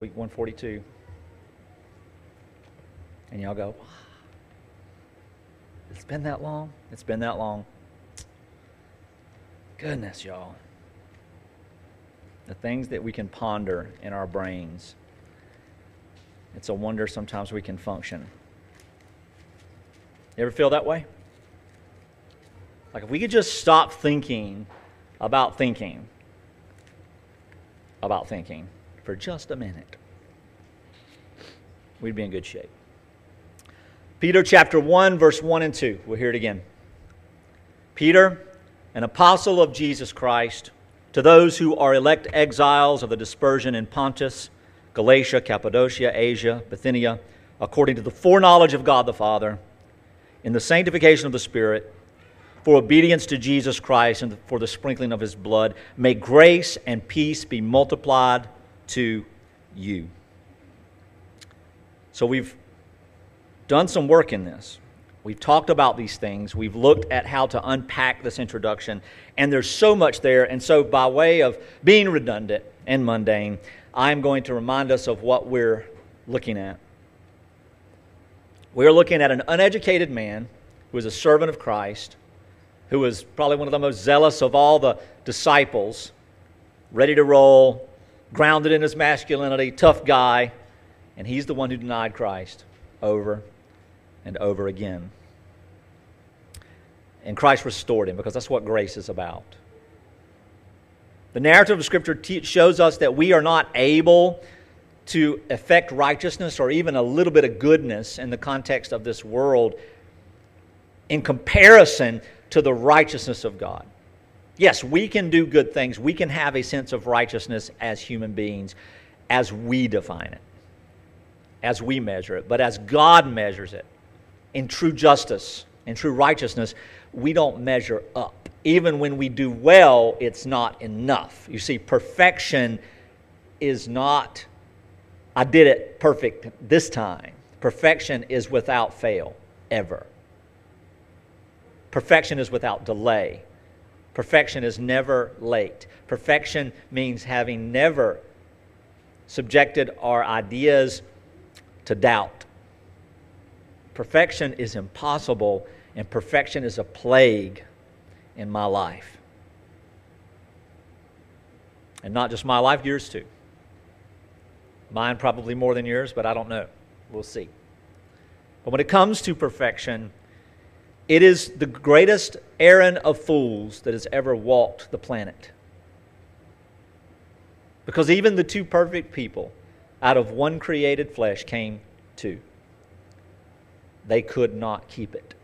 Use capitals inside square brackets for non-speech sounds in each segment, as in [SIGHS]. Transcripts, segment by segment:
week 142. And y'all go, it's been that long? It's been that long. Goodness, y'all. The things that we can ponder in our brains. It's a wonder sometimes we can function. You ever feel that way? Like if we could just stop thinking about thinking, about thinking for just a minute, we'd be in good shape. Peter chapter 1, verse 1 and 2. We'll hear it again. Peter, an apostle of Jesus Christ, to those who are elect exiles of the dispersion in Pontus, Galatia, Cappadocia, Asia, Bithynia, according to the foreknowledge of God the Father, in the sanctification of the Spirit, for obedience to Jesus Christ and for the sprinkling of his blood, may grace and peace be multiplied to you. So we've done some work in this. We've talked about these things. We've looked at how to unpack this introduction, and there's so much there. And so, by way of being redundant and mundane, I'm going to remind us of what we're looking at. We're looking at an uneducated man who is a servant of Christ, who is probably one of the most zealous of all the disciples, ready to roll, grounded in his masculinity, tough guy, and he's the one who denied Christ over and over again. And Christ restored him because that's what grace is about. The narrative of Scripture te- shows us that we are not able to effect righteousness or even a little bit of goodness in the context of this world in comparison to the righteousness of God. Yes, we can do good things. We can have a sense of righteousness as human beings as we define it, as we measure it. But as God measures it, in true justice, in true righteousness, we don't measure up. Even when we do well, it's not enough. You see, perfection is not, I did it perfect this time. Perfection is without fail, ever. Perfection is without delay. Perfection is never late. Perfection means having never subjected our ideas to doubt. Perfection is impossible, and perfection is a plague in my life. And not just my life, yours too. Mine probably more than yours, but I don't know. We'll see. But when it comes to perfection, it is the greatest errand of fools that has ever walked the planet. Because even the two perfect people out of one created flesh came two. They could not keep it.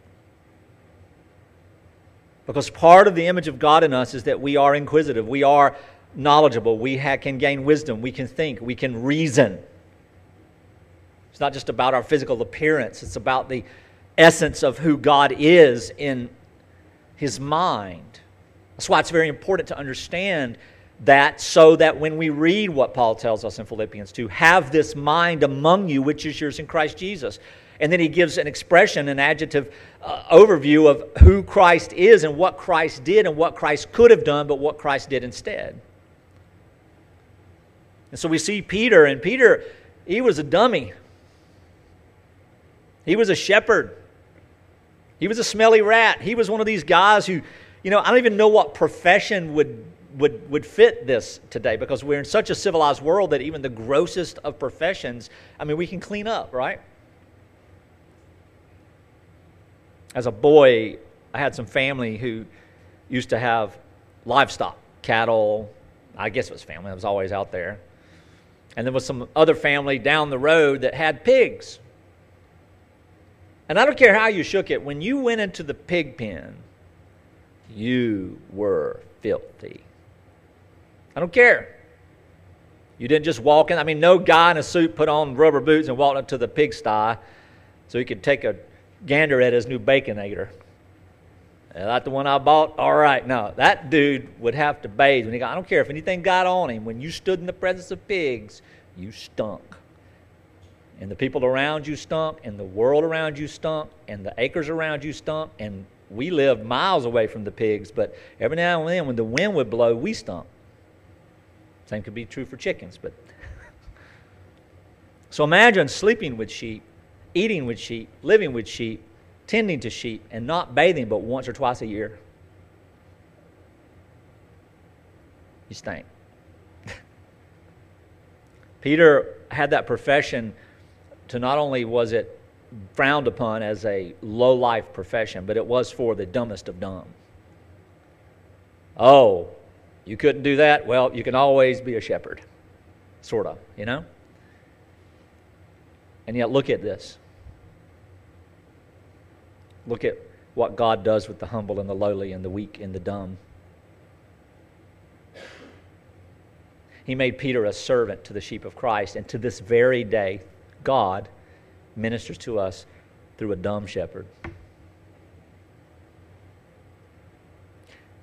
Because part of the image of God in us is that we are inquisitive, we are knowledgeable, we ha- can gain wisdom, we can think, we can reason. It's not just about our physical appearance, it's about the essence of who God is in his mind. That's why it's very important to understand that so that when we read what Paul tells us in Philippians 2, have this mind among you which is yours in Christ Jesus. And then he gives an expression, an adjective uh, overview of who Christ is and what Christ did and what Christ could have done, but what Christ did instead. And so we see Peter, and Peter, he was a dummy. He was a shepherd. He was a smelly rat. He was one of these guys who, you know, I don't even know what profession would, would, would fit this today because we're in such a civilized world that even the grossest of professions, I mean, we can clean up, right? As a boy, I had some family who used to have livestock, cattle. I guess it was family, I was always out there. And there was some other family down the road that had pigs. And I don't care how you shook it, when you went into the pig pen, you were filthy. I don't care. You didn't just walk in. I mean, no guy in a suit put on rubber boots and walked up to the pigsty so he could take a gander at his new baconator. Is that the one I bought? All right. No, that dude would have to bathe when he got. I don't care if anything got on him. When you stood in the presence of pigs, you stunk and the people around you stunk, and the world around you stunk, and the acres around you stunk, and we lived miles away from the pigs, but every now and then when the wind would blow, we stunk. Same could be true for chickens, but [LAUGHS] So imagine sleeping with sheep, eating with sheep, living with sheep, tending to sheep, and not bathing but once or twice a year. You stink. [LAUGHS] Peter had that profession to not only was it frowned upon as a low life profession, but it was for the dumbest of dumb. Oh, you couldn't do that? Well, you can always be a shepherd, sort of, you know? And yet, look at this. Look at what God does with the humble and the lowly and the weak and the dumb. He made Peter a servant to the sheep of Christ, and to this very day, God ministers to us through a dumb shepherd.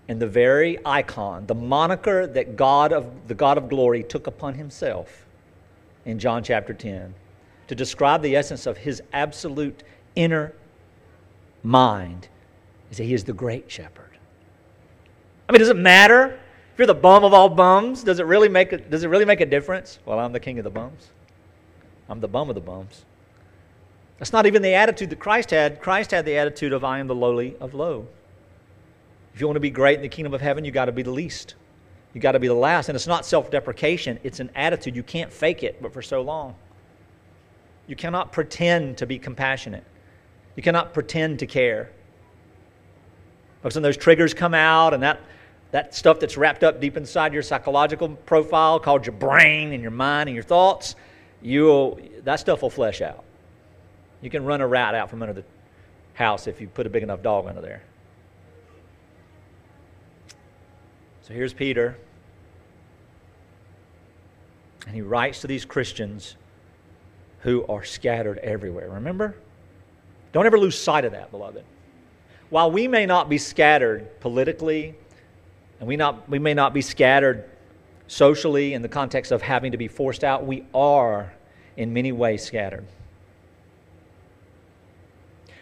And the very icon, the moniker that God of the God of glory took upon himself in John chapter 10 to describe the essence of his absolute inner mind is that he is the great shepherd. I mean, does it matter if you're the bum of all bums? Does it really make a, does it really make a difference? Well, I'm the king of the bums. I'm the bum of the bums. That's not even the attitude that Christ had. Christ had the attitude of, I am the lowly of low. If you want to be great in the kingdom of heaven, you got to be the least. You got to be the last. And it's not self deprecation, it's an attitude. You can't fake it, but for so long. You cannot pretend to be compassionate, you cannot pretend to care. Because when those triggers come out and that, that stuff that's wrapped up deep inside your psychological profile called your brain and your mind and your thoughts, you'll, that stuff will flesh out. You can run a rat out from under the house if you put a big enough dog under there. So here's Peter. And he writes to these Christians who are scattered everywhere. Remember? Don't ever lose sight of that, beloved. While we may not be scattered politically, and we, not, we may not be scattered socially in the context of having to be forced out, we are in many ways scattered.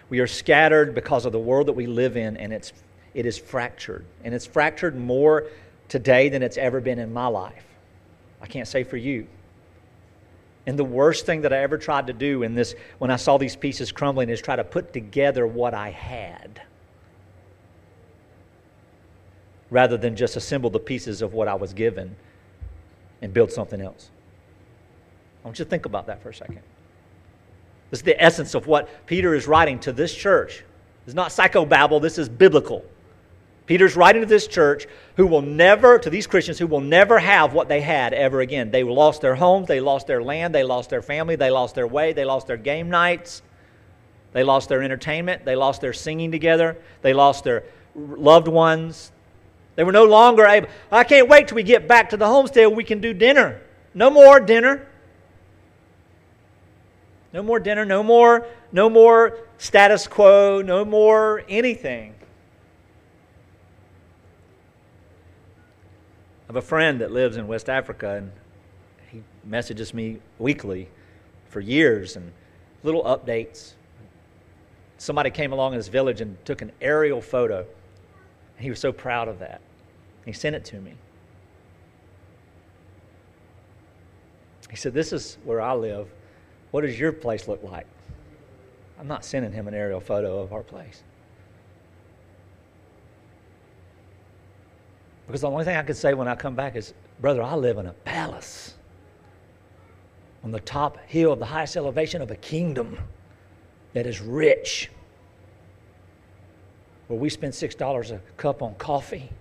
We are scattered because of the world that we live in, and it's, it is fractured. And it's fractured more today than it's ever been in my life. I can't say for you. And the worst thing that I ever tried to do in this, when I saw these pieces crumbling, is try to put together what I had rather than just assemble the pieces of what I was given and build something else. I want you to think about that for a second. This is the essence of what Peter is writing to this church. It's not psychobabble, this is biblical. Peter's writing to this church who will never, to these Christians who will never have what they had ever again. They lost their homes, they lost their land, they lost their family, they lost their way, they lost their game nights, they lost their entertainment, they lost their singing together, they lost their loved ones. They were no longer able, I can't wait till we get back to the homestead where we can do dinner. No more dinner. No more dinner, no more, no more status quo, no more anything. I have a friend that lives in West Africa, and he messages me weekly for years and little updates. Somebody came along in his village and took an aerial photo. And he was so proud of that. He sent it to me. He said, This is where I live. What does your place look like? I'm not sending him an aerial photo of our place. Because the only thing I can say when I come back is, brother, I live in a palace on the top hill of the highest elevation of a kingdom that is rich, where we spend $6 a cup on coffee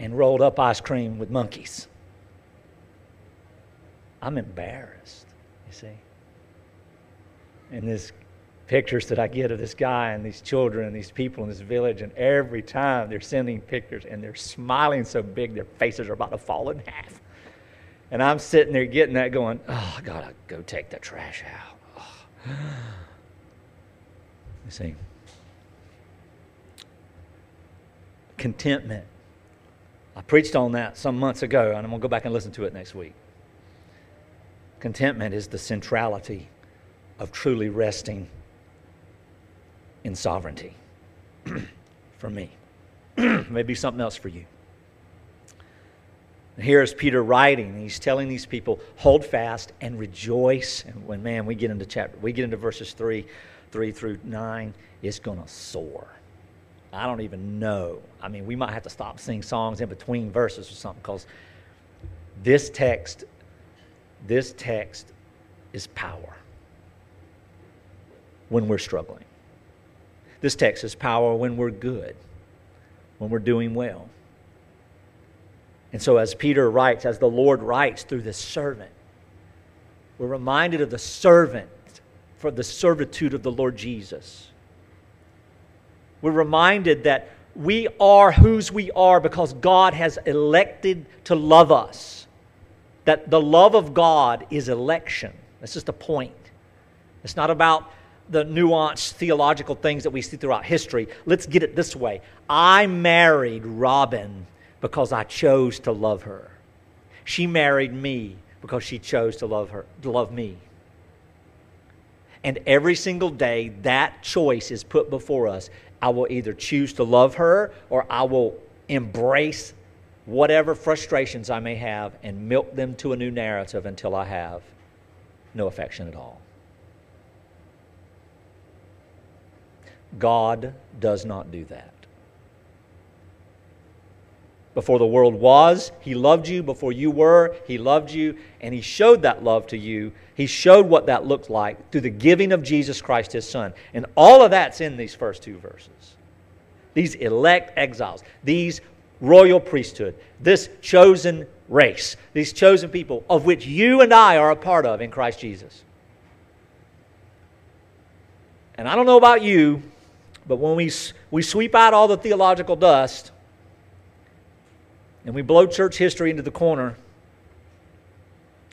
and rolled up ice cream with monkeys. I'm embarrassed, you see and these pictures that I get of this guy and these children and these people in this village, and every time they're sending pictures and they're smiling so big their faces are about to fall in half. And I'm sitting there getting that going, oh, I gotta go take the trash out. Oh. [SIGHS] You see, contentment. I preached on that some months ago, and I'm going to go back and listen to it next week. Contentment is the centrality of truly resting in sovereignty [CLEARS THROAT] for me. [CLEARS THROAT] Maybe something else for you. And here's Peter writing. He's telling these people, hold fast and rejoice. And when man, we get into chapter, we get into verses three, three through nine, it's gonna soar. I don't even know. I mean, we might have to stop singing songs in between verses or something because this text, this text is power when we're struggling. This text is power when we're good, when we're doing well. And so, as Peter writes, as the Lord writes through this servant, we're reminded of the servant for the servitude of the Lord Jesus. We're reminded that we are whose we are because God has elected to love us. That the love of God is election. That's just a point. It's not about the nuanced theological things that we see throughout history. Let's get it this way I married Robin because I chose to love her. She married me because she chose to love her, to love me. And every single day, that choice is put before us. I will either choose to love her or I will embrace whatever frustrations I may have and milk them to a new narrative until I have no affection at all. God does not do that. Before the world was, He loved you. Before you were, He loved you. And He showed that love to you. He showed what that looked like through the giving of Jesus Christ, His Son. And all of that's in these first two verses. These elect exiles, these royal priesthood, this chosen race, these chosen people of which you and I are a part of in Christ Jesus. And I don't know about you, but when we, we sweep out all the theological dust and we blow church history into the corner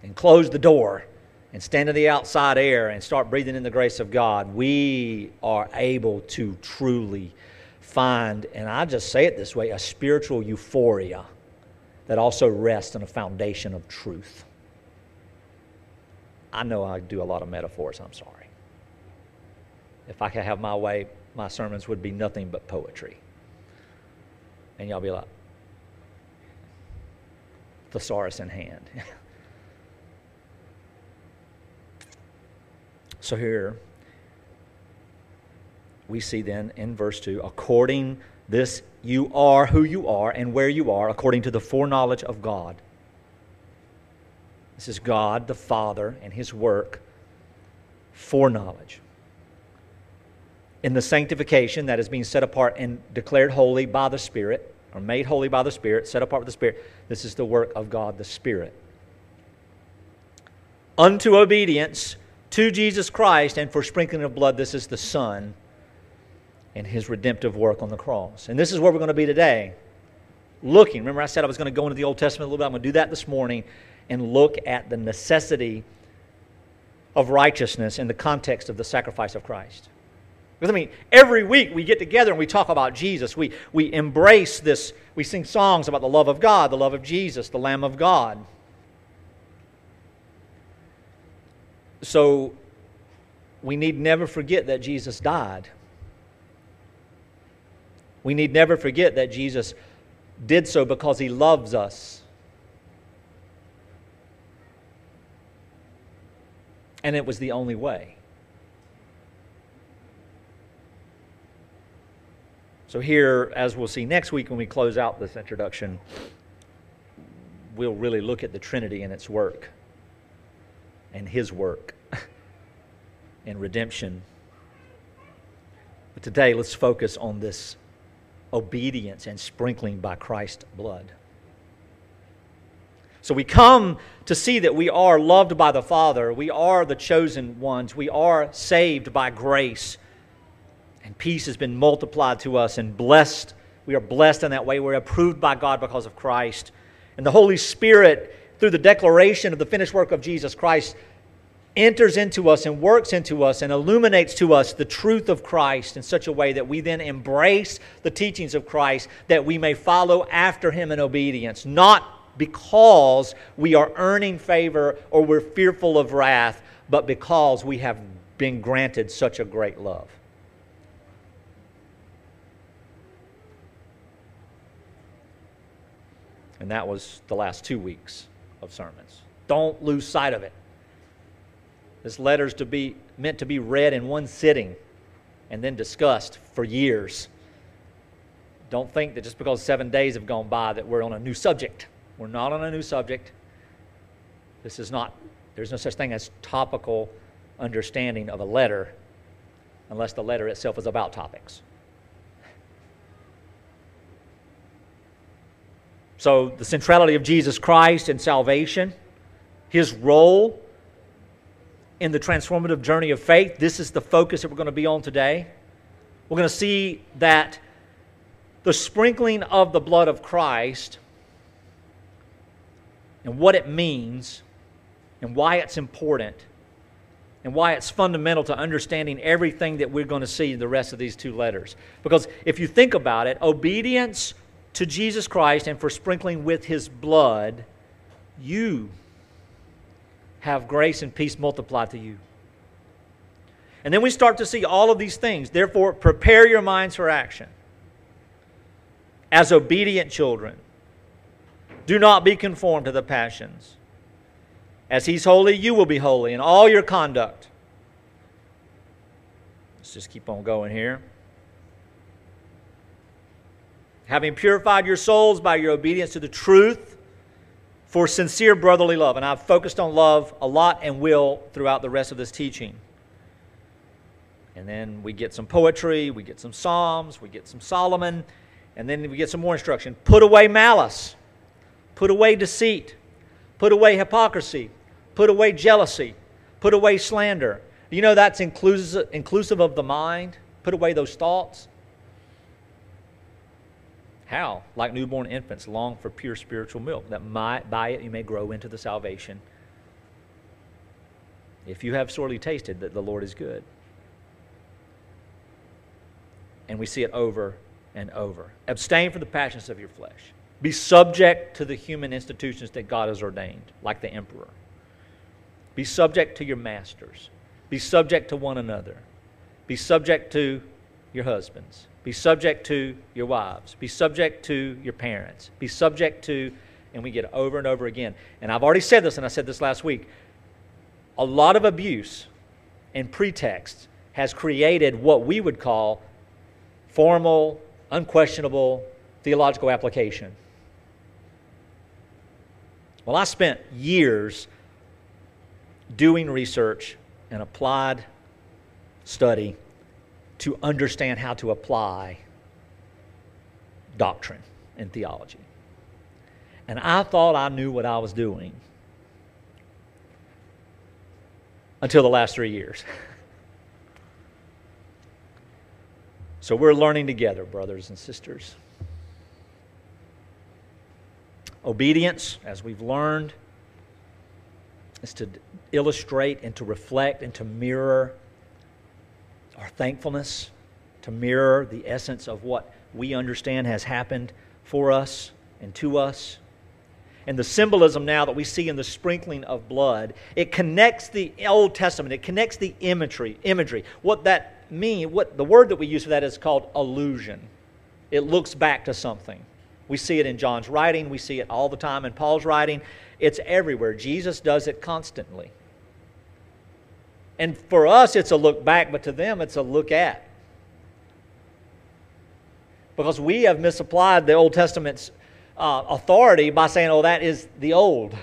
and close the door and stand in the outside air and start breathing in the grace of God, we are able to truly find, and I just say it this way, a spiritual euphoria that also rests on a foundation of truth. I know I do a lot of metaphors, I'm sorry. If I could have my way, my sermons would be nothing but poetry. And y'all be like, thesaurus in hand. [LAUGHS] so here we see then in verse 2 according this you are who you are and where you are according to the foreknowledge of God. This is God the Father and his work foreknowledge in the sanctification that is being set apart and declared holy by the Spirit, or made holy by the Spirit, set apart with the Spirit. This is the work of God the Spirit. Unto obedience to Jesus Christ and for sprinkling of blood, this is the Son and his redemptive work on the cross. And this is where we're going to be today. Looking, remember I said I was going to go into the Old Testament a little bit. I'm going to do that this morning and look at the necessity of righteousness in the context of the sacrifice of Christ. Because, I mean, every week we get together and we talk about Jesus. We, we embrace this. We sing songs about the love of God, the love of Jesus, the Lamb of God. So, we need never forget that Jesus died. We need never forget that Jesus did so because he loves us. And it was the only way. So, here, as we'll see next week when we close out this introduction, we'll really look at the Trinity and its work and His work [LAUGHS] in redemption. But today, let's focus on this obedience and sprinkling by Christ's blood. So we come to see that we are loved by the Father. We are the chosen ones. We are saved by grace and peace has been multiplied to us and blessed. We are blessed in that way. We're approved by God because of Christ. And the Holy Spirit, through the declaration of the finished work of Jesus Christ, enters into us and works into us and illuminates to us the truth of Christ in such a way that we then embrace the teachings of Christ that we may follow after him in obedience, not because we are earning favor or we're fearful of wrath, but because we have been granted such a great love. And that was the last two weeks of sermons. Don't lose sight of it. This letter's to be meant to be read in one sitting and then discussed for years. Don't think that just because seven days have gone by that we're on a new subject. We're not on a new subject. This is not, there's no such thing as topical understanding of a letter unless the letter itself is about topics. So, the centrality of Jesus Christ in salvation, his role in the transformative journey of faith, this is the focus that we're going to be on today. We're going to see that the sprinkling of the blood of Christ and what it means and why it's important and why it's fundamental to understanding everything that we're going to see in the rest of these two letters. Because if you think about it, obedience to Jesus Christ and for sprinkling with his blood, you have grace and peace multiplied to you. And then we start to see all of these things. Therefore, prepare your minds for action. As obedient children, do not be conformed to the passions. As he's holy, you will be holy in all your conduct. Let's just keep on going here having purified your souls by your obedience to the truth for sincere brotherly love. And I've focused on love a lot and will throughout the rest of this teaching. And then we get some poetry, we get some Psalms, we get some Solomon, and then we get some more instruction. Put away malice, put away deceit, put away hypocrisy, put away jealousy, put away slander. You know that's inclusive, inclusive of the mind? Put away those thoughts. How? Like newborn infants, long for pure spiritual milk, that by it you may grow into the salvation. If you have sorely tasted that the Lord is good. And we see it over and over. Abstain from the passions of your flesh. Be subject to the human institutions that God has ordained, like the emperor. Be subject to your masters. Be subject to one another. Be subject to your husbands. Be subject to your wives. Be subject to your parents. Be subject to, and we get over and over again. And I've already said this, and I said this last week. A lot of abuse and pretext has created what we would call formal, unquestionable theological application. Well, I spent years doing research and applied study to understand how to apply doctrine and theology. And I thought I knew what I was doing until the last three years. [LAUGHS] so we're learning together, brothers and sisters. Obedience, as we've learned, is to illustrate and to reflect and to mirror our thankfulness to mirror the essence of what we understand has happened for us and to us. And the symbolism now that we see in the sprinkling of blood, it connects the Old Testament, it connects the imagery, imagery. What that mean, what the word that we use for that is called allusion. It looks back to something. We see it in John's writing, we see it all the time in Paul's writing. It's everywhere. Jesus does it constantly. And for us, it's a look back, but to them, it's a look at. Because we have misapplied the Old Testament's uh, authority by saying, oh, that is the old.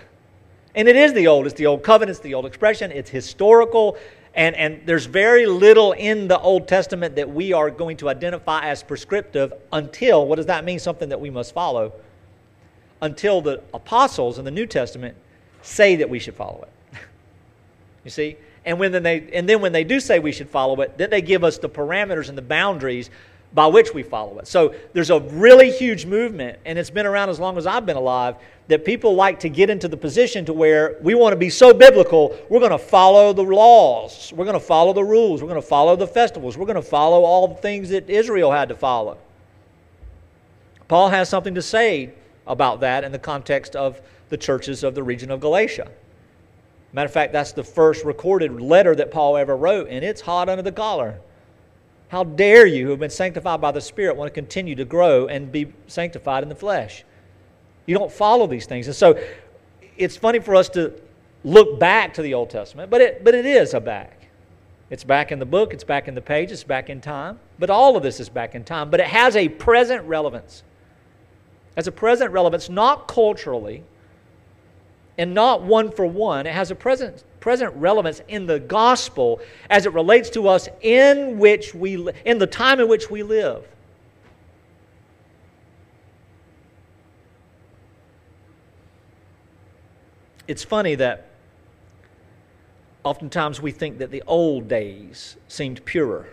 And it is the old. It's the old covenant, it's the old expression, it's historical. And, and there's very little in the Old Testament that we are going to identify as prescriptive until, what does that mean? Something that we must follow. Until the apostles in the New Testament say that we should follow it. [LAUGHS] you see? And, when then they, and then when they do say we should follow it, then they give us the parameters and the boundaries by which we follow it. So there's a really huge movement, and it's been around as long as I've been alive, that people like to get into the position to where we want to be so biblical, we're going to follow the laws, we're going to follow the rules, we're going to follow the festivals, we're going to follow all the things that Israel had to follow. Paul has something to say about that in the context of the churches of the region of Galatia. Matter of fact, that's the first recorded letter that Paul ever wrote, and it's hot under the collar. How dare you, who have been sanctified by the Spirit, want to continue to grow and be sanctified in the flesh? You don't follow these things. And so it's funny for us to look back to the Old Testament, but it, but it is a back. It's back in the book, it's back in the page, it's back in time. But all of this is back in time. But it has a present relevance. Has a present relevance, not culturally and not one for one. It has a present, present relevance in the gospel as it relates to us in which we in the time in which we live. It's funny that oftentimes we think that the old days seemed purer.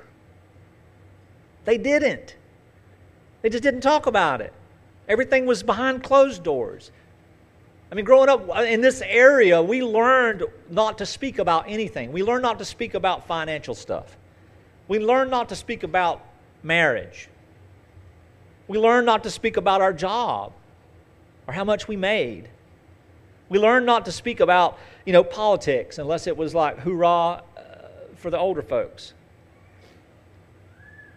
They didn't. They just didn't talk about it. Everything was behind closed doors. I mean, growing up in this area, we learned not to speak about anything. We learned not to speak about financial stuff. We learned not to speak about marriage. We learned not to speak about our job or how much we made. We learned not to speak about, you know, politics unless it was like hoorah uh, for the older folks.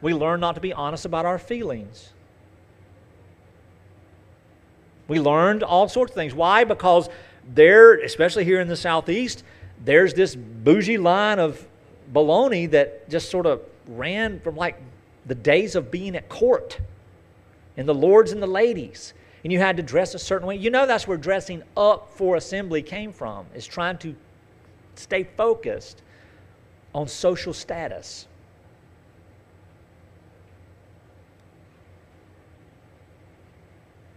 We learned not to be honest about our feelings. We learned all sorts of things. Why? Because there, especially here in the Southeast, there's this bougie line of baloney that just sort of ran from like the days of being at court and the lords and the ladies and you had to dress a certain way. You know that's where dressing up for assembly came from, is trying to stay focused on social status.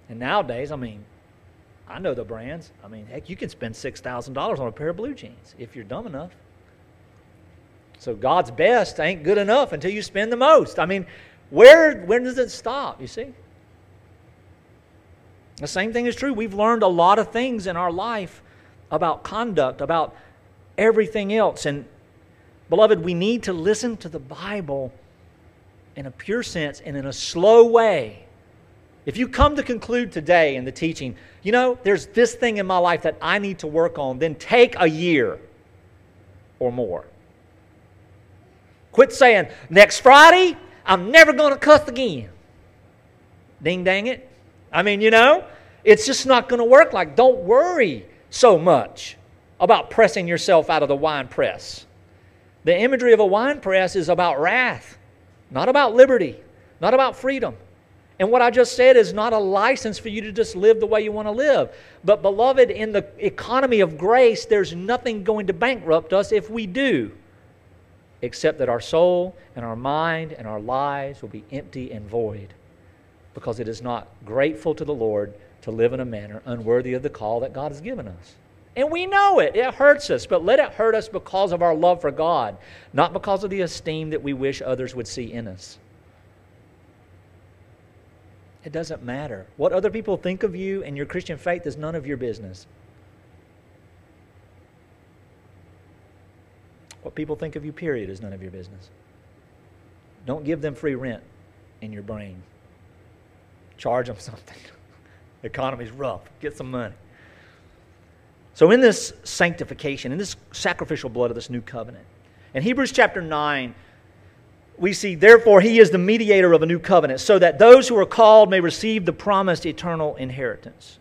And nowadays, I mean, I know the brands. I mean, heck, you can spend $6,000 on a pair of blue jeans if you're dumb enough. So God's best ain't good enough until you spend the most. I mean, where, where does it stop, you see? The same thing is true. We've learned a lot of things in our life about conduct, about everything else. And, beloved, we need to listen to the Bible in a pure sense and in a slow way. If you come to conclude today in the teaching, you know, there's this thing in my life that I need to work on, then take a year or more. Quit saying, next Friday, I'm never going to cuss again. Ding dang it. I mean, you know, it's just not going to work like. Don't worry so much about pressing yourself out of the wine press. The imagery of a wine press is about wrath, not about liberty, not about freedom. And what I just said is not a license for you to just live the way you want to live. But, beloved, in the economy of grace, there's nothing going to bankrupt us if we do, except that our soul and our mind and our lives will be empty and void because it is not grateful to the Lord to live in a manner unworthy of the call that God has given us. And we know it. It hurts us, but let it hurt us because of our love for God, not because of the esteem that we wish others would see in us. It doesn't matter. What other people think of you and your Christian faith is none of your business. What people think of you, period, is none of your business. Don't give them free rent in your brain charge them [LAUGHS] something. the economy's rough. Get some money. So, in this sanctification, in this sacrificial blood of this new covenant, in Hebrews chapter 9, we see, therefore, he is the mediator of a new covenant, so that those who are called may receive the promised eternal inheritance.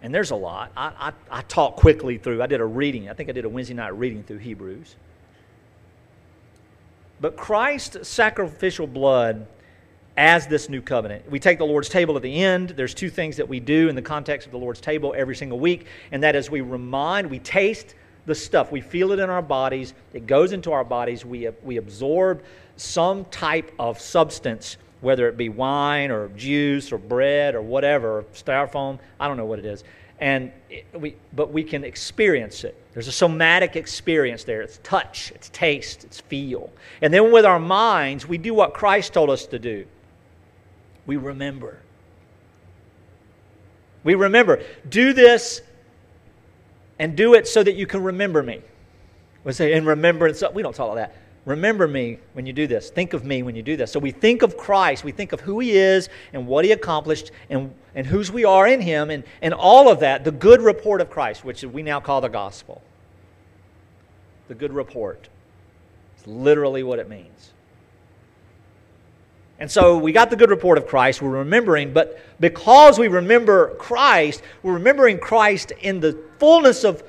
And there's a lot. I, I, I quickly through, I did a reading. I think I did a Wednesday night reading through Hebrews. But Christ's sacrificial blood as this new covenant. We take the Lord's table at the end. There's two things that we do in the context of the Lord's table every single week, and that is we remind, we taste the stuff, we feel it in our bodies, it goes into our bodies, we, we absorb some type of substance, whether it be wine or juice or bread or whatever, styrofoam, I don't know what it is. And it, we, but we can experience it. There's a somatic experience there. It's touch, it's taste, it's feel. And then with our minds, we do what Christ told us to do we remember. We remember. Do this and do it so that you can remember me. We say in remembrance. We don't talk like that. Remember me when you do this. Think of me when you do this. So we think of Christ. We think of who he is and what he accomplished and, and whose we are in him and, and all of that, the good report of Christ, which we now call the gospel. The good report. It's literally what it means. And so we got the good report of Christ, we're remembering, but because we remember Christ, we're remembering Christ in the fullness of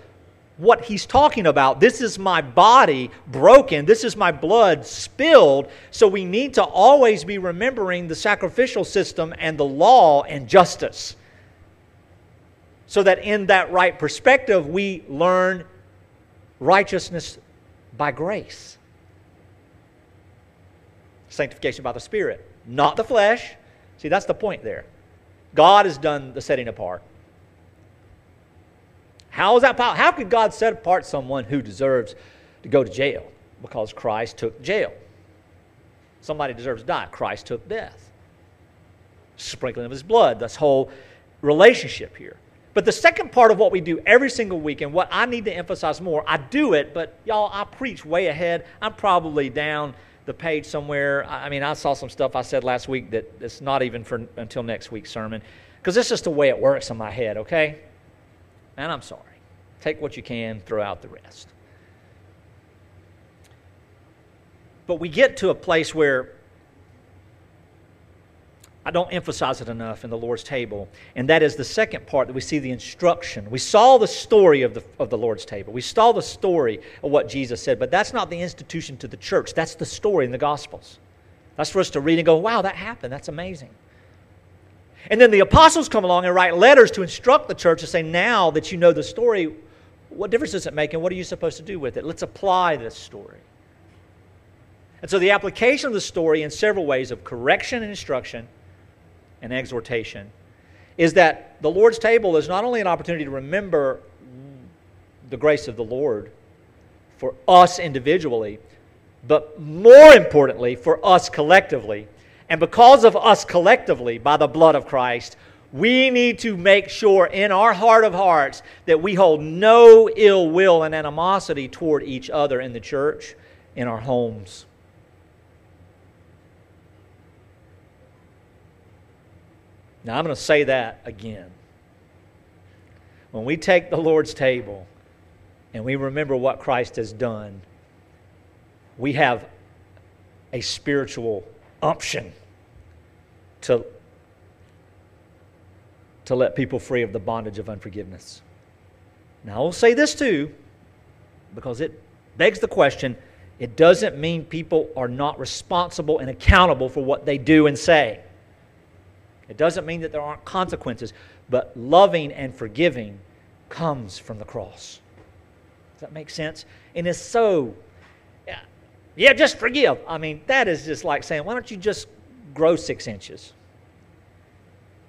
what he's talking about. This is my body broken, this is my blood spilled. So we need to always be remembering the sacrificial system and the law and justice. So that in that right perspective, we learn righteousness by grace sanctification by the Spirit, not the flesh. See, that's the point there. God has done the setting apart. How is that possible? How could God set apart someone who deserves to go to jail? Because Christ took jail. Somebody deserves to die. Christ took death. Sprinkling of his blood. This whole relationship here. But the second part of what we do every single week, and what I need to emphasize more, I do it, but y'all, I preach way ahead. I'm probably down the page somewhere. I mean, I saw some stuff I said last week that it's not even for until next week's sermon because it's just the way it works in my head, okay? And I'm sorry. Take what you can, throw out the rest. But we get to a place where I don't emphasize it enough in the Lord's table. And that is the second part that we see the instruction. We saw the story of the, of the Lord's table. We saw the story of what Jesus said, but that's not the institution to the church. That's the story in the Gospels. That's for us to read and go, wow, that happened. That's amazing. And then the apostles come along and write letters to instruct the church to say, now that you know the story, what difference does it make and what are you supposed to do with it? Let's apply this story. And so the application of the story in several ways of correction and instruction and exhortation is that the Lord's table is not only an opportunity to remember the grace of the Lord for us individually, but more importantly, for us collectively. And because of us collectively, by the blood of Christ, we need to make sure in our heart of hearts that we hold no ill will and animosity toward each other in the church, in our homes. Now, I'm going to say that again. When we take the Lord's table and we remember what Christ has done, we have a spiritual option to, to let people free of the bondage of unforgiveness. Now, I'll say this too, because it begs the question it doesn't mean people are not responsible and accountable for what they do and say. It doesn't mean that there aren't consequences, but loving and forgiving comes from the cross. Does that make sense? And it's so, yeah, yeah, just forgive. I mean, that is just like saying, why don't you just grow six inches?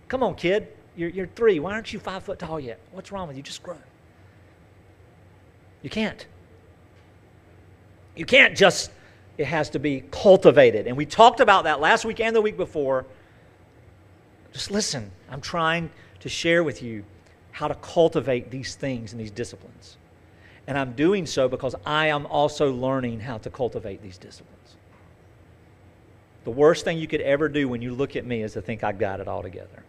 Come on, kid. You're, you're three. Why aren't you five foot tall yet? What's wrong with you? Just grow. You can't. You can't just, it has to be cultivated. And we talked about that last week and the week before just listen. I'm trying to share with you how to cultivate these things and these disciplines. And I'm doing so because I am also learning how to cultivate these disciplines. The worst thing you could ever do when you look at me is to think I got it all together.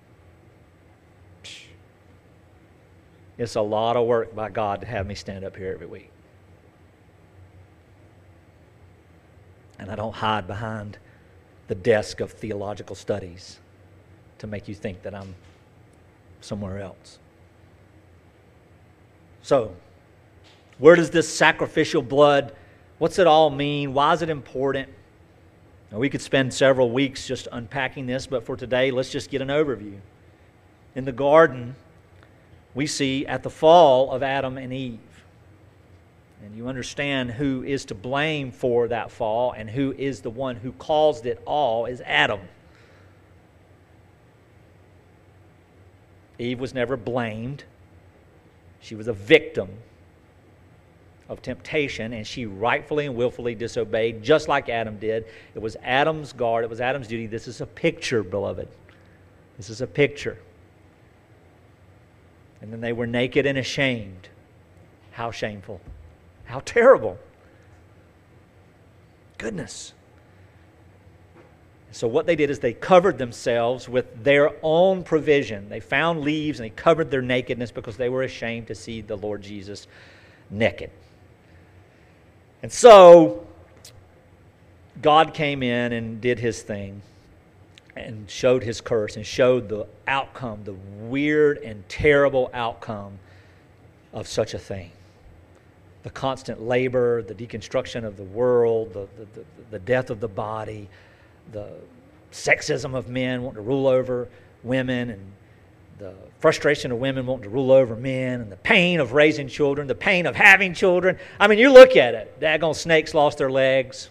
It's a lot of work by God to have me stand up here every week. And I don't hide behind the desk of theological studies to make you think that I'm somewhere else. So, where does this sacrificial blood, what's it all mean? Why is it important? Now, we could spend several weeks just unpacking this, but for today, let's just get an overview. In the garden, we see at the fall of Adam and Eve. And you understand who is to blame for that fall and who is the one who caused it all is Adam. Eve was never blamed. She was a victim of temptation, and she rightfully and willfully disobeyed, just like Adam did. It was Adam's guard, it was Adam's duty. This is a picture, beloved. This is a picture. And then they were naked and ashamed. How shameful. How terrible. Goodness. So, what they did is they covered themselves with their own provision. They found leaves and they covered their nakedness because they were ashamed to see the Lord Jesus naked. And so, God came in and did his thing. and showed his curse and showed the outcome, the weird and terrible outcome of such a thing. The constant labor, the deconstruction of the world, the, the, the, the death of the body, the sexism of men wanting to rule over women, and the frustration of women wanting to rule over men, and the pain of raising children, the pain of having children. I mean, you look at it. Daggone snakes lost their legs.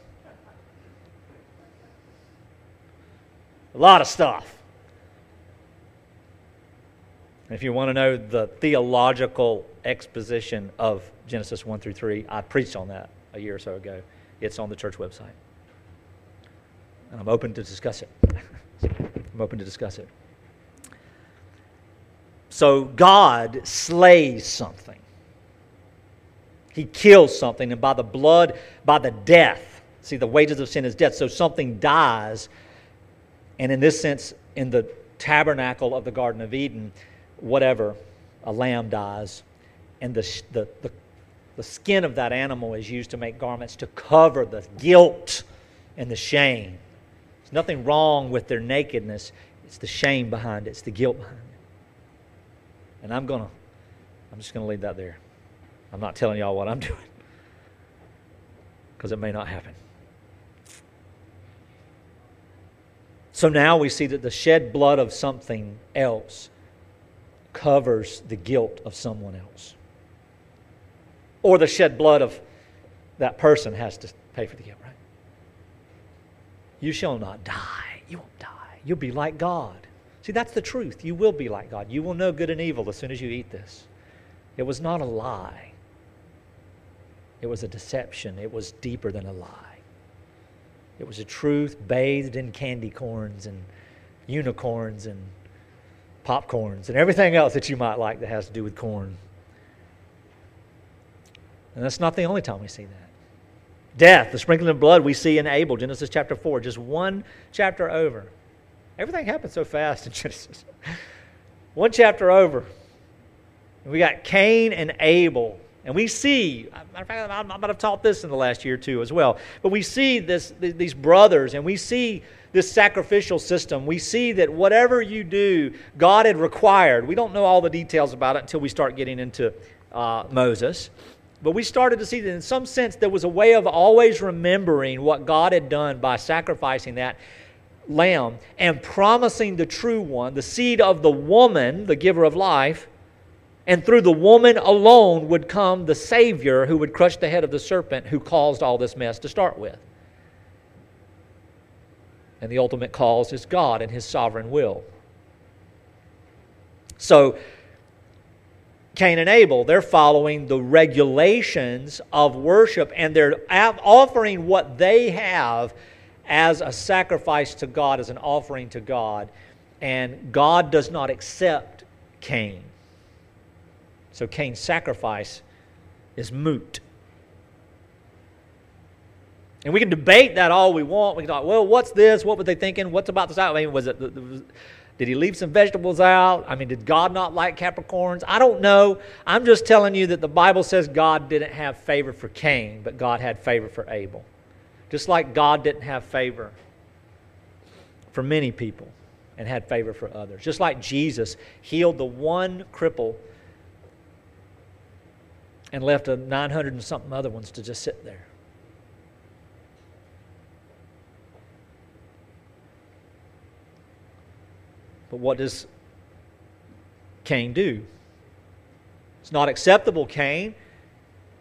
A lot of stuff. If you want to know the theological exposition of Genesis 1 through 3, I preached on that a year or so ago. It's on the church website. And I'm open to discuss it. [LAUGHS] I'm open to discuss it. So God slays something. He kills something, and by the blood, by the death, see, the wages of sin is death. So something dies and in this sense, in the tabernacle of the Garden of Eden, whatever, a lamb dies, and the, the, the, the skin of that animal is used to make garments to cover the guilt and the shame. There's nothing wrong with their nakedness. It's the shame behind it, it's the guilt behind it. And I'm going to, I'm just going to leave that there. I'm not telling y'all what I'm [LAUGHS] doing because it may not happen. So now we see that the shed blood of something else covers the guilt of someone else. Or the shed blood of that person has to pay for the guilt? You shall not die. You won't die. You'll be like God. See, that's the truth. You will be like God. You will know good and evil as soon as you eat this. It was not a lie, it was a deception. It was deeper than a lie. It was a truth bathed in candy corns and unicorns and popcorns and everything else that you might like that has to do with corn. And that's not the only time we see that. Death, the sprinkling of blood, we see in Abel, Genesis chapter 4, just one chapter over. Everything happens so fast in [LAUGHS] Genesis. one chapter over. We got Cain and Abel and we see, matter of fact, I might have taught this in the last year two as well, but we see this, these brothers and we see this sacrificial system. We see that whatever you do, God had required. We don't know all the details about it until we start getting into uh, Moses. But we started to see that in some sense there was a way of always remembering what God had done by sacrificing that lamb and promising the true one, the seed of the woman, the giver of life, and through the woman alone would come the Savior who would crush the head of the serpent who caused all this mess to start with. And the ultimate cause is God and His sovereign will. So, Cain and Abel, they're following the regulations of worship and they're offering what they have as a sacrifice to God, as an offering to God. And God does not accept Cain. So Cain's sacrifice is moot. And we can debate that all we want. We can talk, well, what's this? What were they thinking? What's about this? I mean, was it, did he leave some vegetables out? I mean, did God not like Capricorns? I don't know. I'm just telling you that the Bible says God didn't have favor for Cain, but God had favor for Abel. Just like God didn't have favor for many people and had favor for others. Just like Jesus healed the one cripple and left a 900 and something other ones to just sit there. But what does Cain do? It's not acceptable, Cain,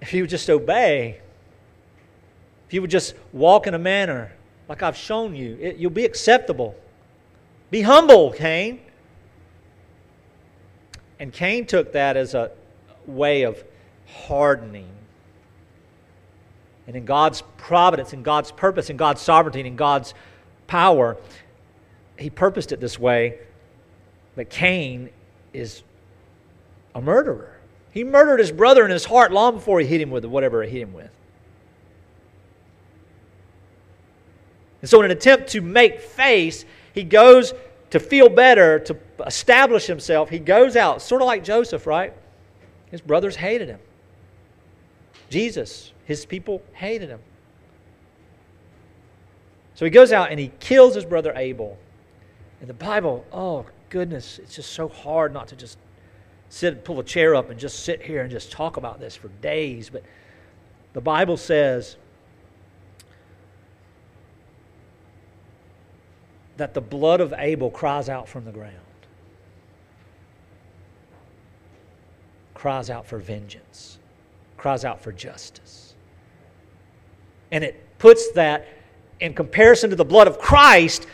if you would just obey. If you would just walk in a manner like I've shown you, it, you'll be acceptable. Be humble, Cain. And Cain took that as a way of hardening. And in God's providence, in God's purpose, in God's sovereignty, in God's power, He purposed it this way that Cain is a murderer. He murdered his brother in his heart long before he hit him with whatever he hit him with. And so, in an attempt to make face, he goes to feel better, to establish himself. He goes out, sort of like Joseph, right? His brothers hated him. Jesus, his people hated him. So he goes out and he kills his brother Abel. And the Bible, oh goodness, it's just so hard not to just sit, pull a chair up and just sit here and just talk about this for days. But the Bible says that the blood of Abel cries out from the ground, cries out for vengeance, cries out for justice. And it puts that in comparison to the blood of Christ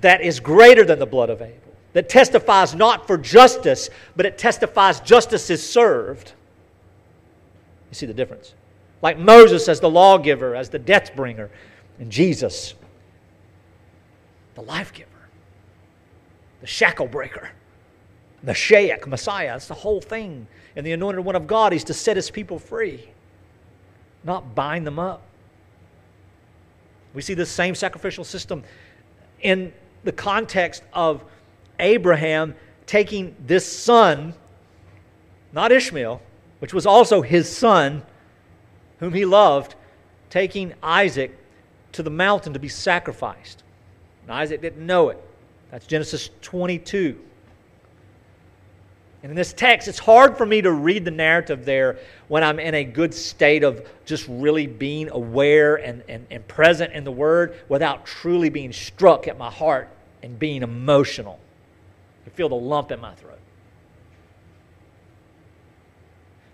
that is greater than the blood of Abel, that testifies not for justice, but it testifies justice is served. You see the difference? Like Moses as the lawgiver, as the death bringer, and Jesus, the life giver, the shackle breaker, the Shayak, Messiah. That's the whole thing. And the anointed one of God is to set his people free, not bind them up. We see this same sacrificial system in the context of Abraham taking this son, not Ishmael, which was also his son, whom he loved, taking Isaac to the mountain to be sacrificed. And Isaac didn't know it. That's Genesis 22. And in this text, it's hard for me to read the narrative there when I'm in a good state of just really being aware and, and, and present in the Word without truly being struck at my heart and being emotional. I feel the lump in my throat.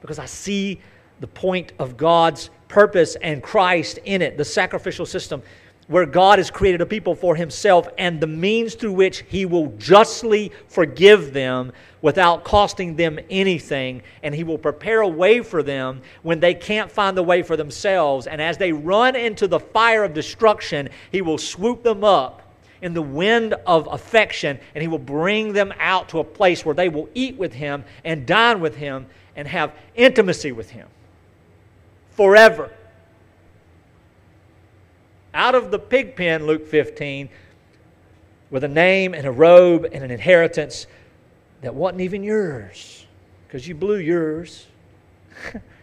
Because I see the point of God's purpose and Christ in it, the sacrificial system where God has created a people for himself and the means through which he will justly forgive them without costing them anything. And he will prepare a way for them when they can't find the way for themselves. And as they run into the fire of destruction, he will swoop them up in the wind of affection and he will bring them out to a place where they will eat with him and dine with him and have intimacy with him forever out of the pig pen, Luke 15, with a name and a robe and an inheritance that wasn't even yours because you blew yours. [LAUGHS]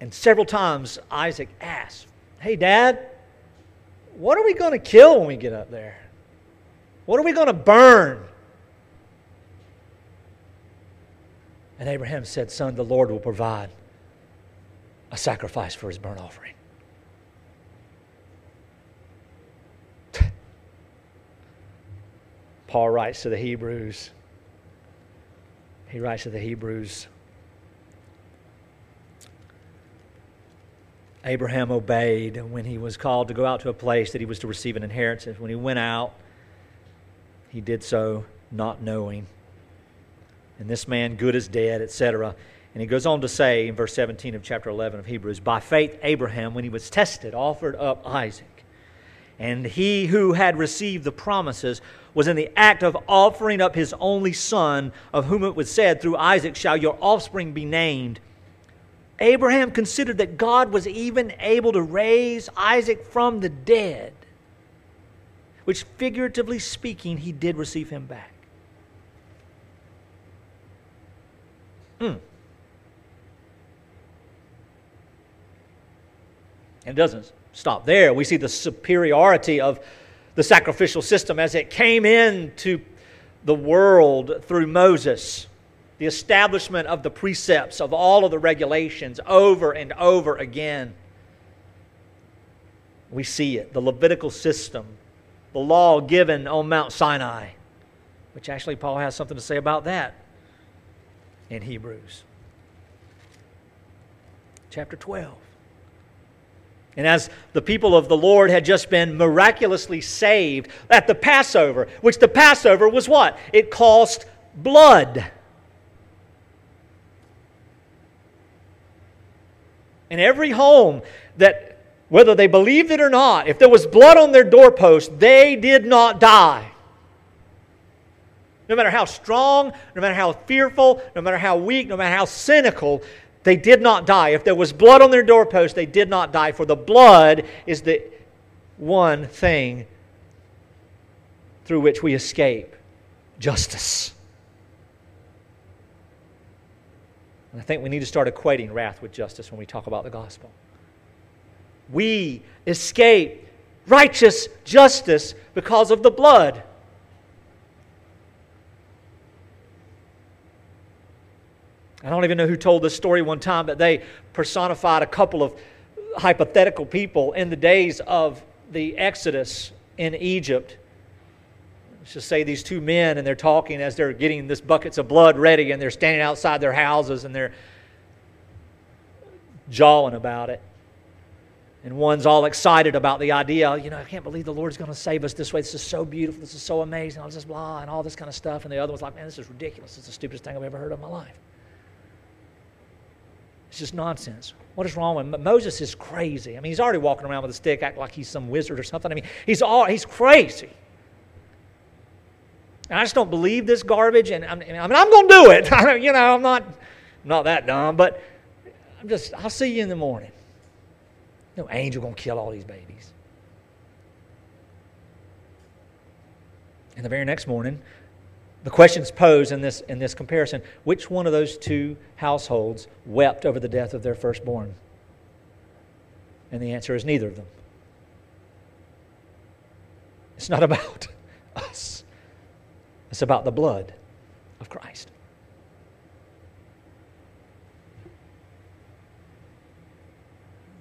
and several times Isaac asked, Hey, Dad, what are we going to kill when we get up there? What are we going to burn? And Abraham said, Son, the Lord will provide a sacrifice for his burnt offering. Paul writes to the Hebrews, he writes to the Hebrews, Abraham obeyed when he was called to go out to a place that he was to receive an inheritance. When he went out, he did so not knowing and this man good is dead, etc. And he goes on to say in verse 17 of chapter 11 of Hebrews, By faith, Abraham, when he was tested, offered up Isaac. And he who had received the promises was in the act of offering up his only son, of whom it was said, Through Isaac shall your offspring be named. Abraham considered that God was even able to raise Isaac from the dead, which, figuratively speaking, he did receive him back. Mm. And it doesn't stop there. We see the superiority of the sacrificial system as it came into the world through Moses. The establishment of the precepts, of all of the regulations over and over again. We see it. The Levitical system, the law given on Mount Sinai, which actually Paul has something to say about that in Hebrews. Chapter 12. And as the people of the Lord had just been miraculously saved at the Passover, which the Passover was what? It cost blood. In every home that, whether they believed it or not, if there was blood on their doorpost, they did not die. No matter how strong, no matter how fearful, no matter how weak, no matter how cynical, they did not die. If there was blood on their doorpost, they did not die, for the blood is the one thing through which we escape justice. And I think we need to start equating wrath with justice when we talk about the gospel. we escape righteous justice because of the blood. I don't even know who told this story one time, but they personified a couple of hypothetical people in the days of the Exodus in Egypt. Let's just say these two men, and they're talking as they're getting this buckets of blood ready, and they're standing outside their houses and they're jawing about it. And one's all excited about the idea, oh, you know, I can't believe the Lord's going to save us this way. This is so beautiful. This is so amazing. All this blah and all this kind of stuff. And the other one's like, man, this is ridiculous. It's the stupidest thing I've ever heard of in my life. It's just nonsense. What is wrong with Moses? Is crazy. I mean, he's already walking around with a stick, acting like he's some wizard or something. I mean, he's all he's crazy. And I just don't believe this garbage. And I'm, I mean, I'm going to do it. [LAUGHS] I you know, I'm not not that dumb, but I'm just. I'll see you in the morning. No angel going to kill all these babies. And the very next morning, the questions posed in this, in this comparison which one of those two households wept over the death of their firstborn? And the answer is neither of them. It's not about [LAUGHS] us, it's about the blood of Christ.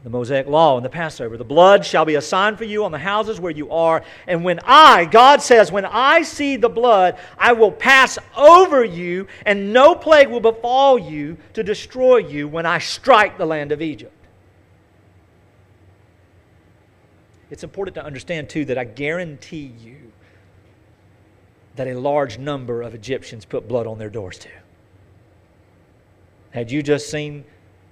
the Mosaic law and the Passover. The blood shall be a sign for you on the houses where you are. And when I, God says, when I see the blood, I will pass over you, and no plague will befall you to destroy you when I strike the land of Egypt. It's important to understand, too, that I guarantee you that a large number of Egyptians put blood on their doors, too. Had you just seen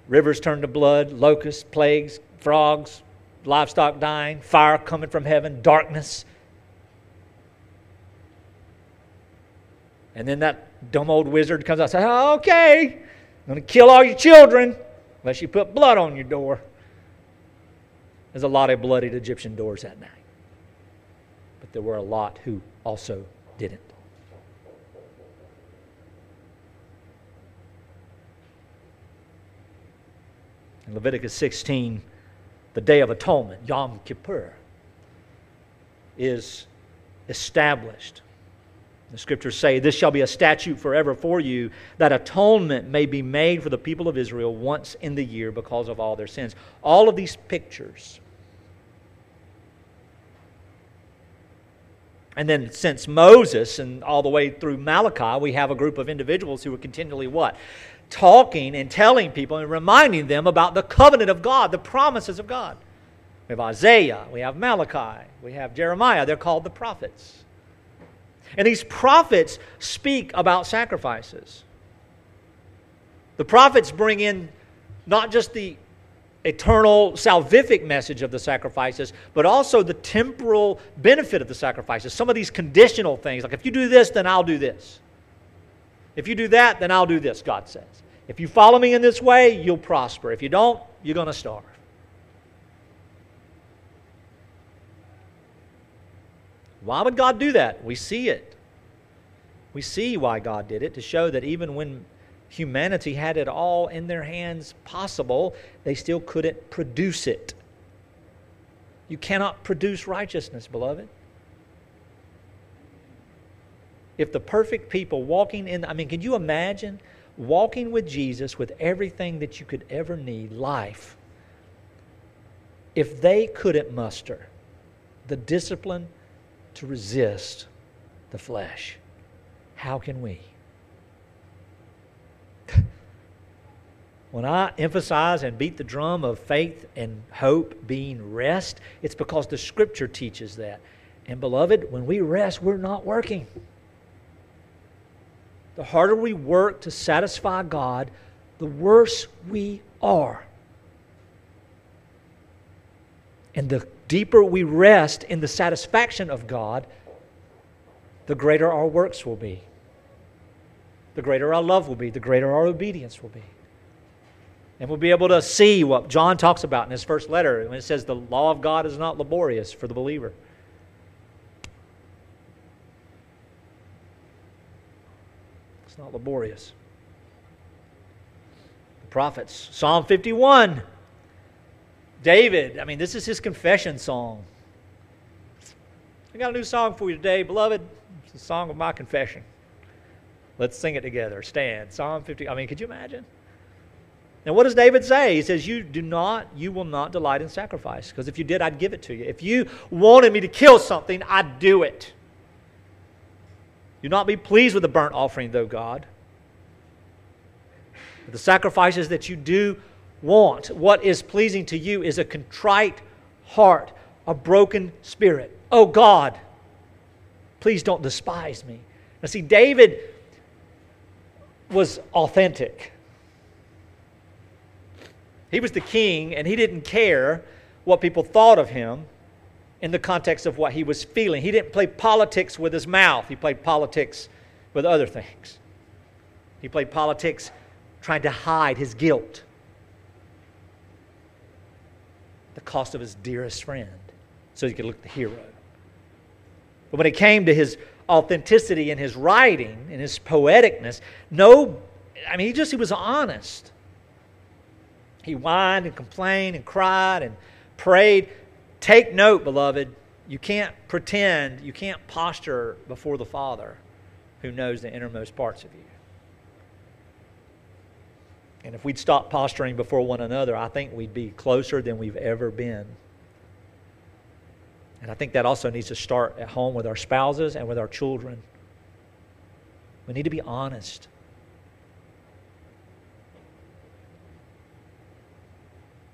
rivers turned to blood, locusts, plagues, frogs, livestock dying, fire coming from heaven, darkness. And then that dumb old wizard comes out and says, Okay, I'm going to kill all your children unless you put blood on your door. There's a lot of bloodied Egyptian doors that night. But there were a lot who also didn't. In Leviticus 16, the Day of Atonement, Yom Kippur, is established. The scriptures say, This shall be a statute forever for you, that atonement may be made for the people of Israel once in the year because of all their sins. All of these pictures. And then, since Moses and all the way through Malachi, we have a group of individuals who are continually what? talking and telling people and reminding them about the covenant of God, the promises of God. We have Isaiah, we have Malachi, we have Jeremiah. They're called the prophets. And these prophets speak about sacrifices. The prophets bring in not just the eternal salvific message of the sacrifices, but also the temporal benefit of the sacrifices. Some of these conditional things, like if you do this, then I'll do this. If you do that, then I'll do this, God says. If you follow me in this way, you'll prosper. If you don't, you're going to starve. Why would God do that? We see it. We see why God did it to show that even when humanity had it all in their hands possible, they still couldn't produce it. You cannot produce righteousness, beloved if the perfect people walking in, I mean, can you imagine walking with Jesus with everything that you could ever need, life, if they couldn't muster the discipline to resist the flesh, how can we? When I emphasize and beat the drum of faith and hope being rest, it's because the scripture teaches that. And beloved, when we rest, we're not working the harder we work to satisfy God, the worse we are. And the deeper we rest in the satisfaction of God, the greater our works will be. The greater our love will be. The greater our obedience will be. And we'll be able to see what John talks about in his first letter when it says the law of God is not laborious for the believer. It's not laborious. The prophets, Psalm 51. David, I mean, this is his confession song. I got a new song for you today, beloved. It's the song of my confession. Let's sing it together. Stand. Psalm 50. I mean, could you imagine? And what does David say? He says, You do not, you will not delight in sacrifice. Because if you did, I'd give it to you. If you wanted me to kill something, I'd do it. Do not be pleased with the burnt offering, though, God. But the sacrifices that you do want, what is pleasing to you is a contrite heart, a broken spirit. Oh, God, please don't despise me. Now, see, David was authentic. He was the king, and he didn't care what people thought of him in the context of what he was feeling. He didn't play politics with his mouth, he played politics with other things. He played politics trying to hide his guilt, the cost of his dearest friend, so he could look the hero. But when it came to his authenticity in his writing and his poeticness, no, I mean, he just, he was honest. He whined and complained and cried and prayed. Take note, beloved, you can't pretend, you can't posture before the Father who knows the innermost parts of you. And if we'd stop posturing before one another, I think we'd be closer than we've ever been. And I think that also needs to start at home with our spouses and with our children. We need to be honest.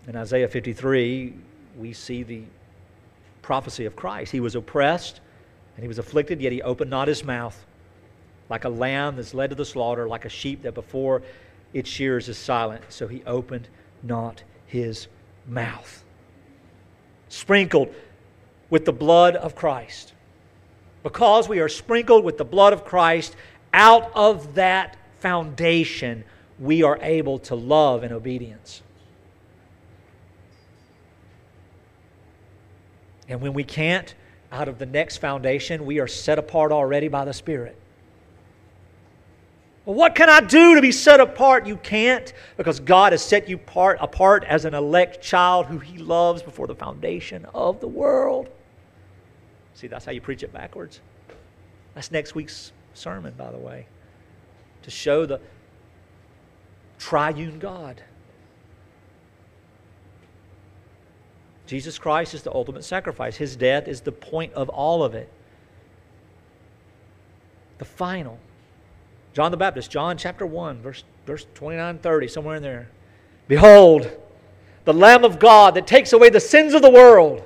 In Isaiah 53, we see the prophecy of Christ. He was oppressed and he was afflicted, yet he opened not his mouth. Like a lamb that's led to the slaughter, like a sheep that before its shears is silent, so he opened not his mouth. Sprinkled with the blood of Christ. Because we are sprinkled with the blood of Christ, out of that foundation, we are able to love in obedience. And when we can't, out of the next foundation, we are set apart already by the Spirit. Well, what can I do to be set apart? You can't because God has set you part, apart as an elect child who He loves before the foundation of the world. See, that's how you preach it backwards. That's next week's sermon, by the way, to show the triune God. Jesus Christ is the ultimate sacrifice. His death is the point of all of it. The final. John the Baptist, John chapter 1, verse, verse 29 30, somewhere in there. Behold, the Lamb of God that takes away the sins of the world.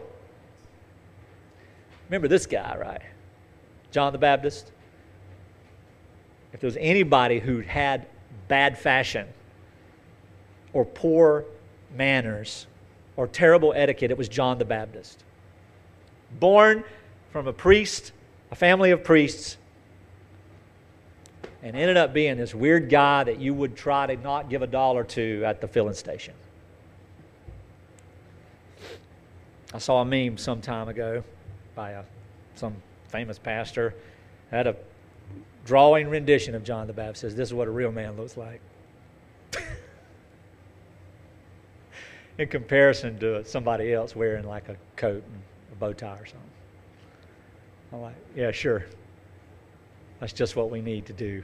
Remember this guy, right? John the Baptist. If there was anybody who had bad fashion or poor manners, or terrible etiquette, it was John the Baptist. Born from a priest, a family of priests, and ended up being this weird guy that you would try to not give a dollar to at the filling station. I saw a meme some time ago by a, some famous pastor had a drawing rendition of John the Baptist. Says this is what a real man looks like. In comparison to somebody else wearing like a coat and a bow tie or something. I'm like, yeah, sure. That's just what we need to do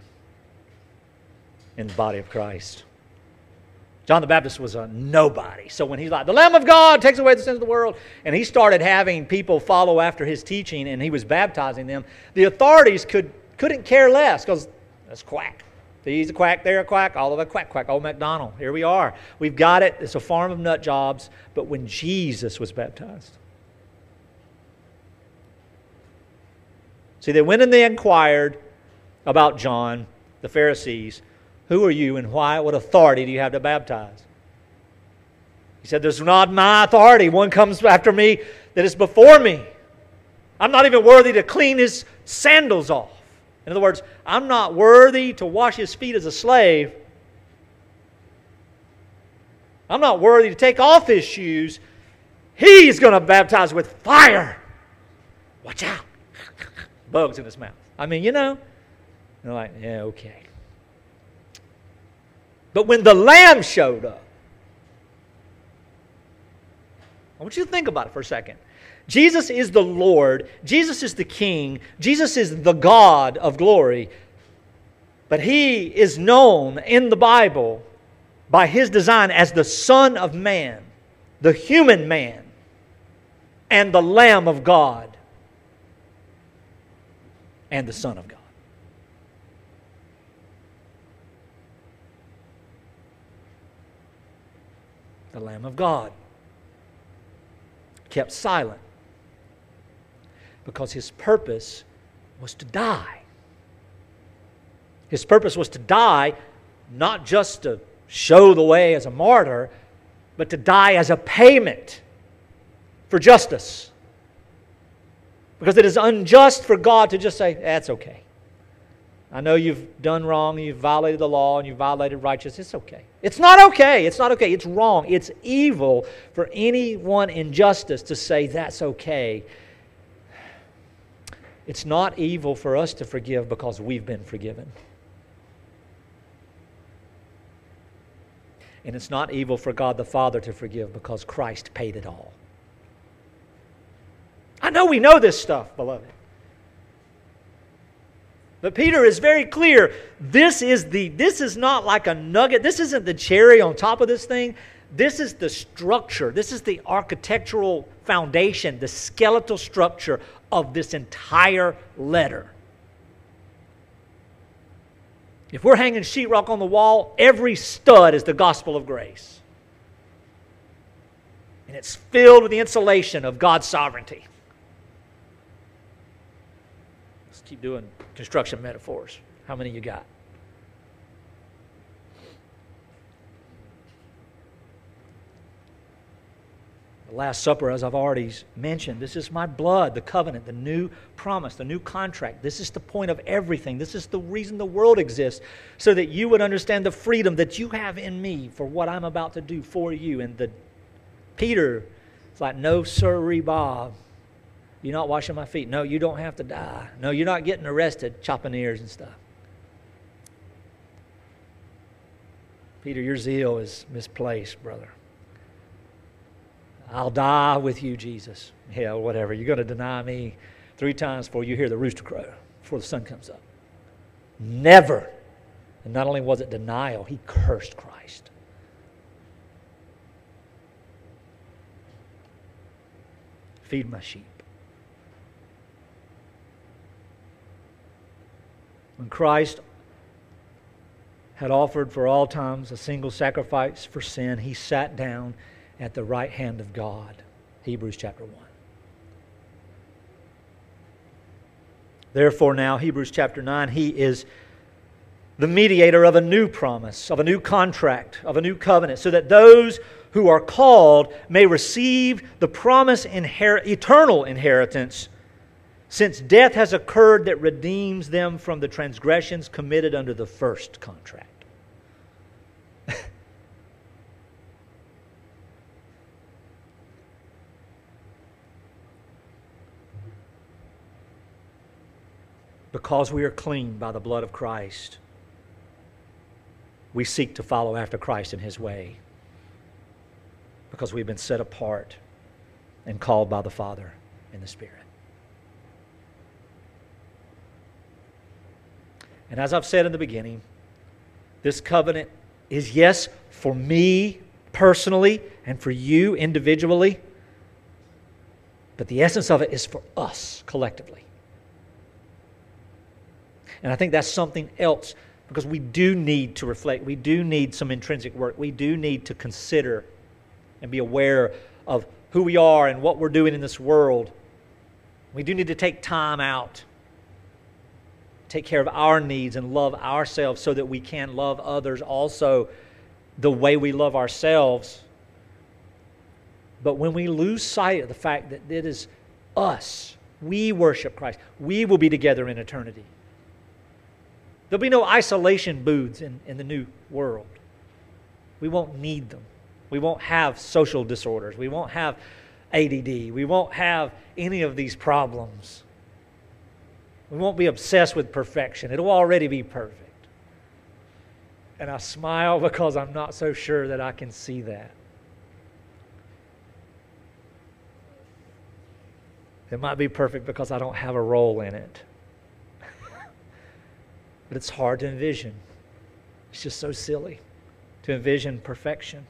in the body of Christ. John the Baptist was a nobody. So when he's like, the Lamb of God takes away the sins of the world, and he started having people follow after his teaching and he was baptizing them, the authorities could, couldn't care less because that's quack. He's a quack, they're a quack, all of a quack, quack. Old MacDonald, here we are. We've got it. It's a farm of nut jobs. But when Jesus was baptized, see, they went and they inquired about John, the Pharisees. Who are you and why? What authority do you have to baptize? He said, There's not my authority. One comes after me that is before me. I'm not even worthy to clean his sandals off. In other words, I'm not worthy to wash his feet as a slave. I'm not worthy to take off his shoes. He's going to baptize with fire. Watch out. [LAUGHS] Bugs in his mouth. I mean, you know. They're like, yeah, okay. But when the lamb showed up, I want you to think about it for a second. Jesus is the Lord, Jesus is the King, Jesus is the God of glory, but he is known in the Bible by his design as the Son of Man, the human man, and the Lamb of God, and the Son of God. The Lamb of God kept silent because his purpose was to die. His purpose was to die not just to show the way as a martyr, but to die as a payment for justice. Because it is unjust for God to just say, that's okay. I know you've done wrong, you've violated the law, and you've violated righteousness. It's okay. It's not okay. It's not okay. It's wrong. It's evil for anyone in justice to say that's okay. It's not evil for us to forgive because we've been forgiven. And it's not evil for God the Father to forgive because Christ paid it all. I know we know this stuff, beloved. But Peter is very clear. This is the this is not like a nugget. This isn't the cherry on top of this thing. This is the structure. This is the architectural foundation, the skeletal structure of this entire letter. If we're hanging sheetrock on the wall, every stud is the gospel of grace. And it's filled with the insulation of God's sovereignty. Let's keep doing construction metaphors. How many you got? Last Supper, as I've already mentioned, this is my blood, the covenant, the new promise, the new contract. This is the point of everything. This is the reason the world exists, so that you would understand the freedom that you have in me for what I'm about to do for you. And the Peter, it's like, no, sir, Bob. You're not washing my feet. No, you don't have to die. No, you're not getting arrested, chopping ears and stuff. Peter, your zeal is misplaced, brother. I'll die with you, Jesus. Hell, whatever. You're going to deny me three times before you hear the rooster crow, before the sun comes up. Never. And not only was it denial, he cursed Christ. Feed my sheep. When Christ had offered for all times a single sacrifice for sin, he sat down at the right hand of God. Hebrews chapter 1. Therefore, now, Hebrews chapter 9, he is the mediator of a new promise, of a new contract, of a new covenant, so that those who are called may receive the promised inher- eternal inheritance, since death has occurred that redeems them from the transgressions committed under the first contract. Because we are clean by the blood of Christ, we seek to follow after Christ in his way because we've been set apart and called by the Father in the Spirit. And as I've said in the beginning, this covenant is, yes, for me personally and for you individually, but the essence of it is for us collectively. And I think that's something else because we do need to reflect. We do need some intrinsic work. We do need to consider and be aware of who we are and what we're doing in this world. We do need to take time out, take care of our needs, and love ourselves so that we can love others also the way we love ourselves. But when we lose sight of the fact that it is us, we worship Christ, we will be together in eternity. There'll be no isolation booths in, in the new world. We won't need them. We won't have social disorders. We won't have ADD. We won't have any of these problems. We won't be obsessed with perfection. It'll already be perfect. And I smile [LAUGHS] because I'm not so sure that I can see that. It might be perfect because I don't have a role in it. But it's hard to envision. It's just so silly to envision perfection.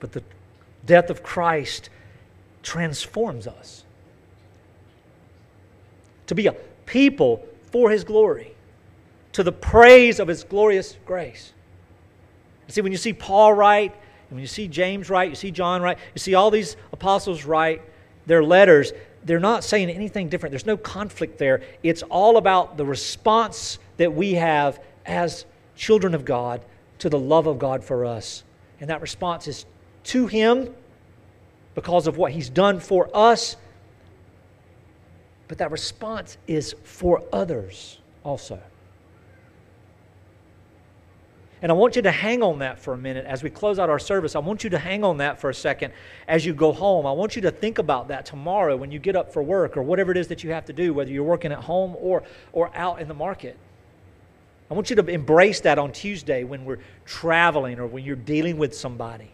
But the death of Christ transforms us to be a people for his glory, to the praise of his glorious grace. See, when you see Paul write, and when you see James write, you see John write, you see all these apostles write their letters, they're not saying anything different. There's no conflict there. It's all about the response that we have as children of God to the love of God for us. And that response is to Him because of what He's done for us, but that response is for others also. And I want you to hang on that for a minute as we close out our service. I want you to hang on that for a second as you go home. I want you to think about that tomorrow when you get up for work or whatever it is that you have to do, whether you're working at home or, or out in the market. I want you to embrace that on Tuesday when we're traveling or when you're dealing with somebody.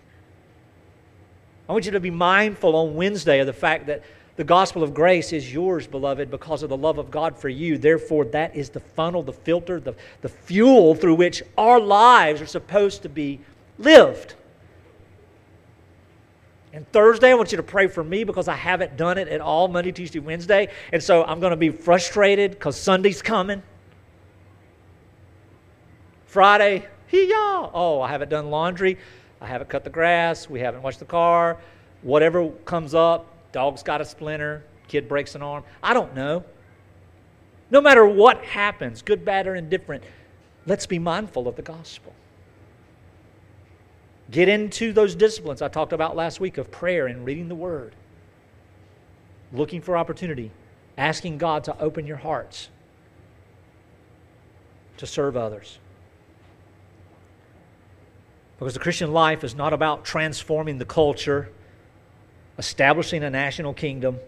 I want you to be mindful on Wednesday of the fact that the gospel of grace is yours, beloved, because of the love of God for you. Therefore, that is the funnel, the filter, the, the fuel through which our lives are supposed to be lived. And Thursday, I want you to pray for me because I haven't done it at all Monday, Tuesday, Wednesday. And so I'm going to be frustrated because Sunday's coming. Friday, hee yaw. Oh, I haven't done laundry. I haven't cut the grass. We haven't washed the car. Whatever comes up, dog's got a splinter, kid breaks an arm. I don't know. No matter what happens, good, bad, or indifferent, let's be mindful of the gospel. Get into those disciplines I talked about last week of prayer and reading the word, looking for opportunity, asking God to open your hearts to serve others. Because the Christian life is not about transforming the culture, establishing a national kingdom,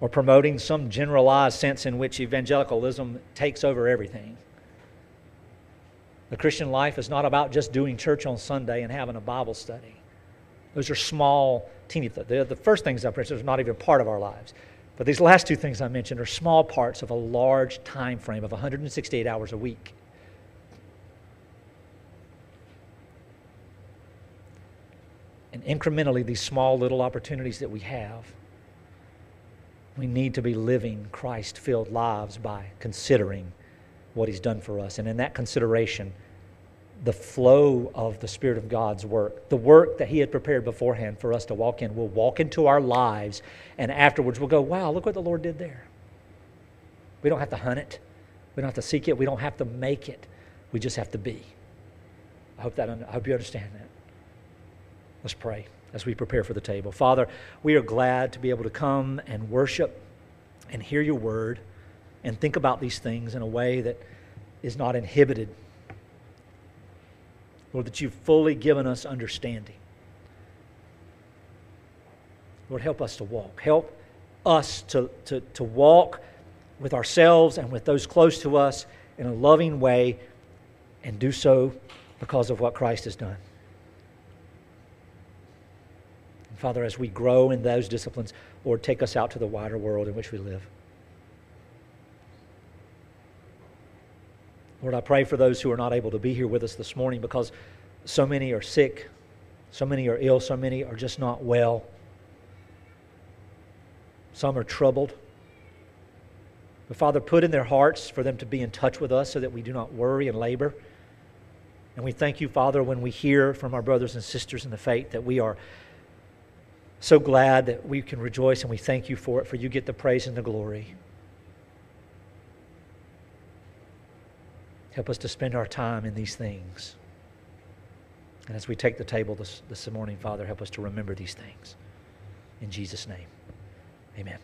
or promoting some generalized sense in which evangelicalism takes over everything. The Christian life is not about just doing church on Sunday and having a Bible study. Those are small, teeny things. The first things I mentioned are not even part of our lives. But these last two things I mentioned are small parts of a large time frame of 168 hours a week. And incrementally, these small little opportunities that we have, we need to be living Christ filled lives by considering what He's done for us. And in that consideration, the flow of the Spirit of God's work, the work that He had prepared beforehand for us to walk in, will walk into our lives, and afterwards we'll go, wow, look what the Lord did there. We don't have to hunt it, we don't have to seek it, we don't have to make it. We just have to be. I hope, that, I hope you understand that. Let's pray as we prepare for the table. Father, we are glad to be able to come and worship and hear your word and think about these things in a way that is not inhibited. Lord, that you've fully given us understanding. Lord, help us to walk. Help us to, to, to walk with ourselves and with those close to us in a loving way and do so because of what Christ has done. Father, as we grow in those disciplines, Lord, take us out to the wider world in which we live. Lord, I pray for those who are not able to be here with us this morning because so many are sick, so many are ill, so many are just not well. Some are troubled. But Father, put in their hearts for them to be in touch with us so that we do not worry and labor. And we thank you, Father, when we hear from our brothers and sisters in the faith that we are so glad that we can rejoice and we thank you for it, for you get the praise and the glory. Help us to spend our time in these things. And as we take the table this, this morning, Father, help us to remember these things. In Jesus' name, amen.